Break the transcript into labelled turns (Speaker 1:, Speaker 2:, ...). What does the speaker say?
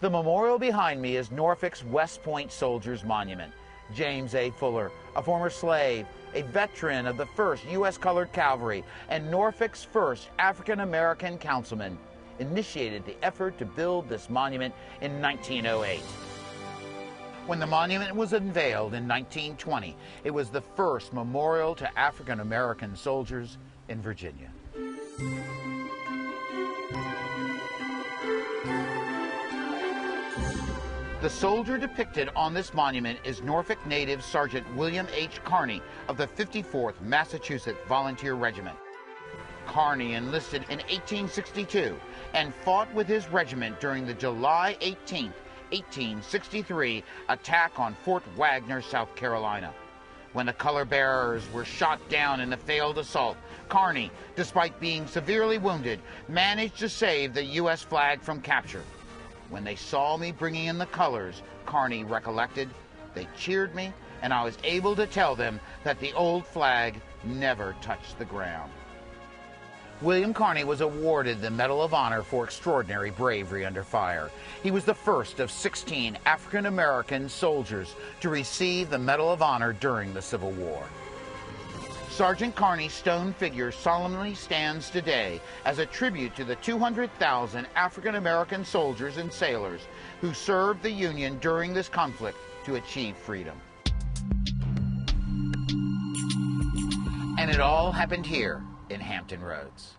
Speaker 1: The memorial behind me is Norfolk's West Point Soldiers Monument. James A. Fuller, a former slave, a veteran of the 1st U.S. Colored Cavalry, and Norfolk's first African American councilman, initiated the effort to build this monument in 1908. When the monument was unveiled in 1920, it was the first memorial to African American soldiers in Virginia. The soldier depicted on this monument is Norfolk native Sergeant William H. Carney of the 54th Massachusetts Volunteer Regiment. Carney enlisted in 1862 and fought with his regiment during the July 18, 1863 attack on Fort Wagner, South Carolina. When the color bearers were shot down in the failed assault, Carney, despite being severely wounded, managed to save the U.S. flag from capture. When they saw me bringing in the colors, Carney recollected, they cheered me, and I was able to tell them that the old flag never touched the ground. William Carney was awarded the Medal of Honor for extraordinary bravery under fire. He was the first of 16 African American soldiers to receive the Medal of Honor during the Civil War. Sergeant Carney's stone figure solemnly stands today as a tribute to the 200,000 African American soldiers and sailors who served the Union during this conflict to achieve freedom. And it all happened here in Hampton Roads.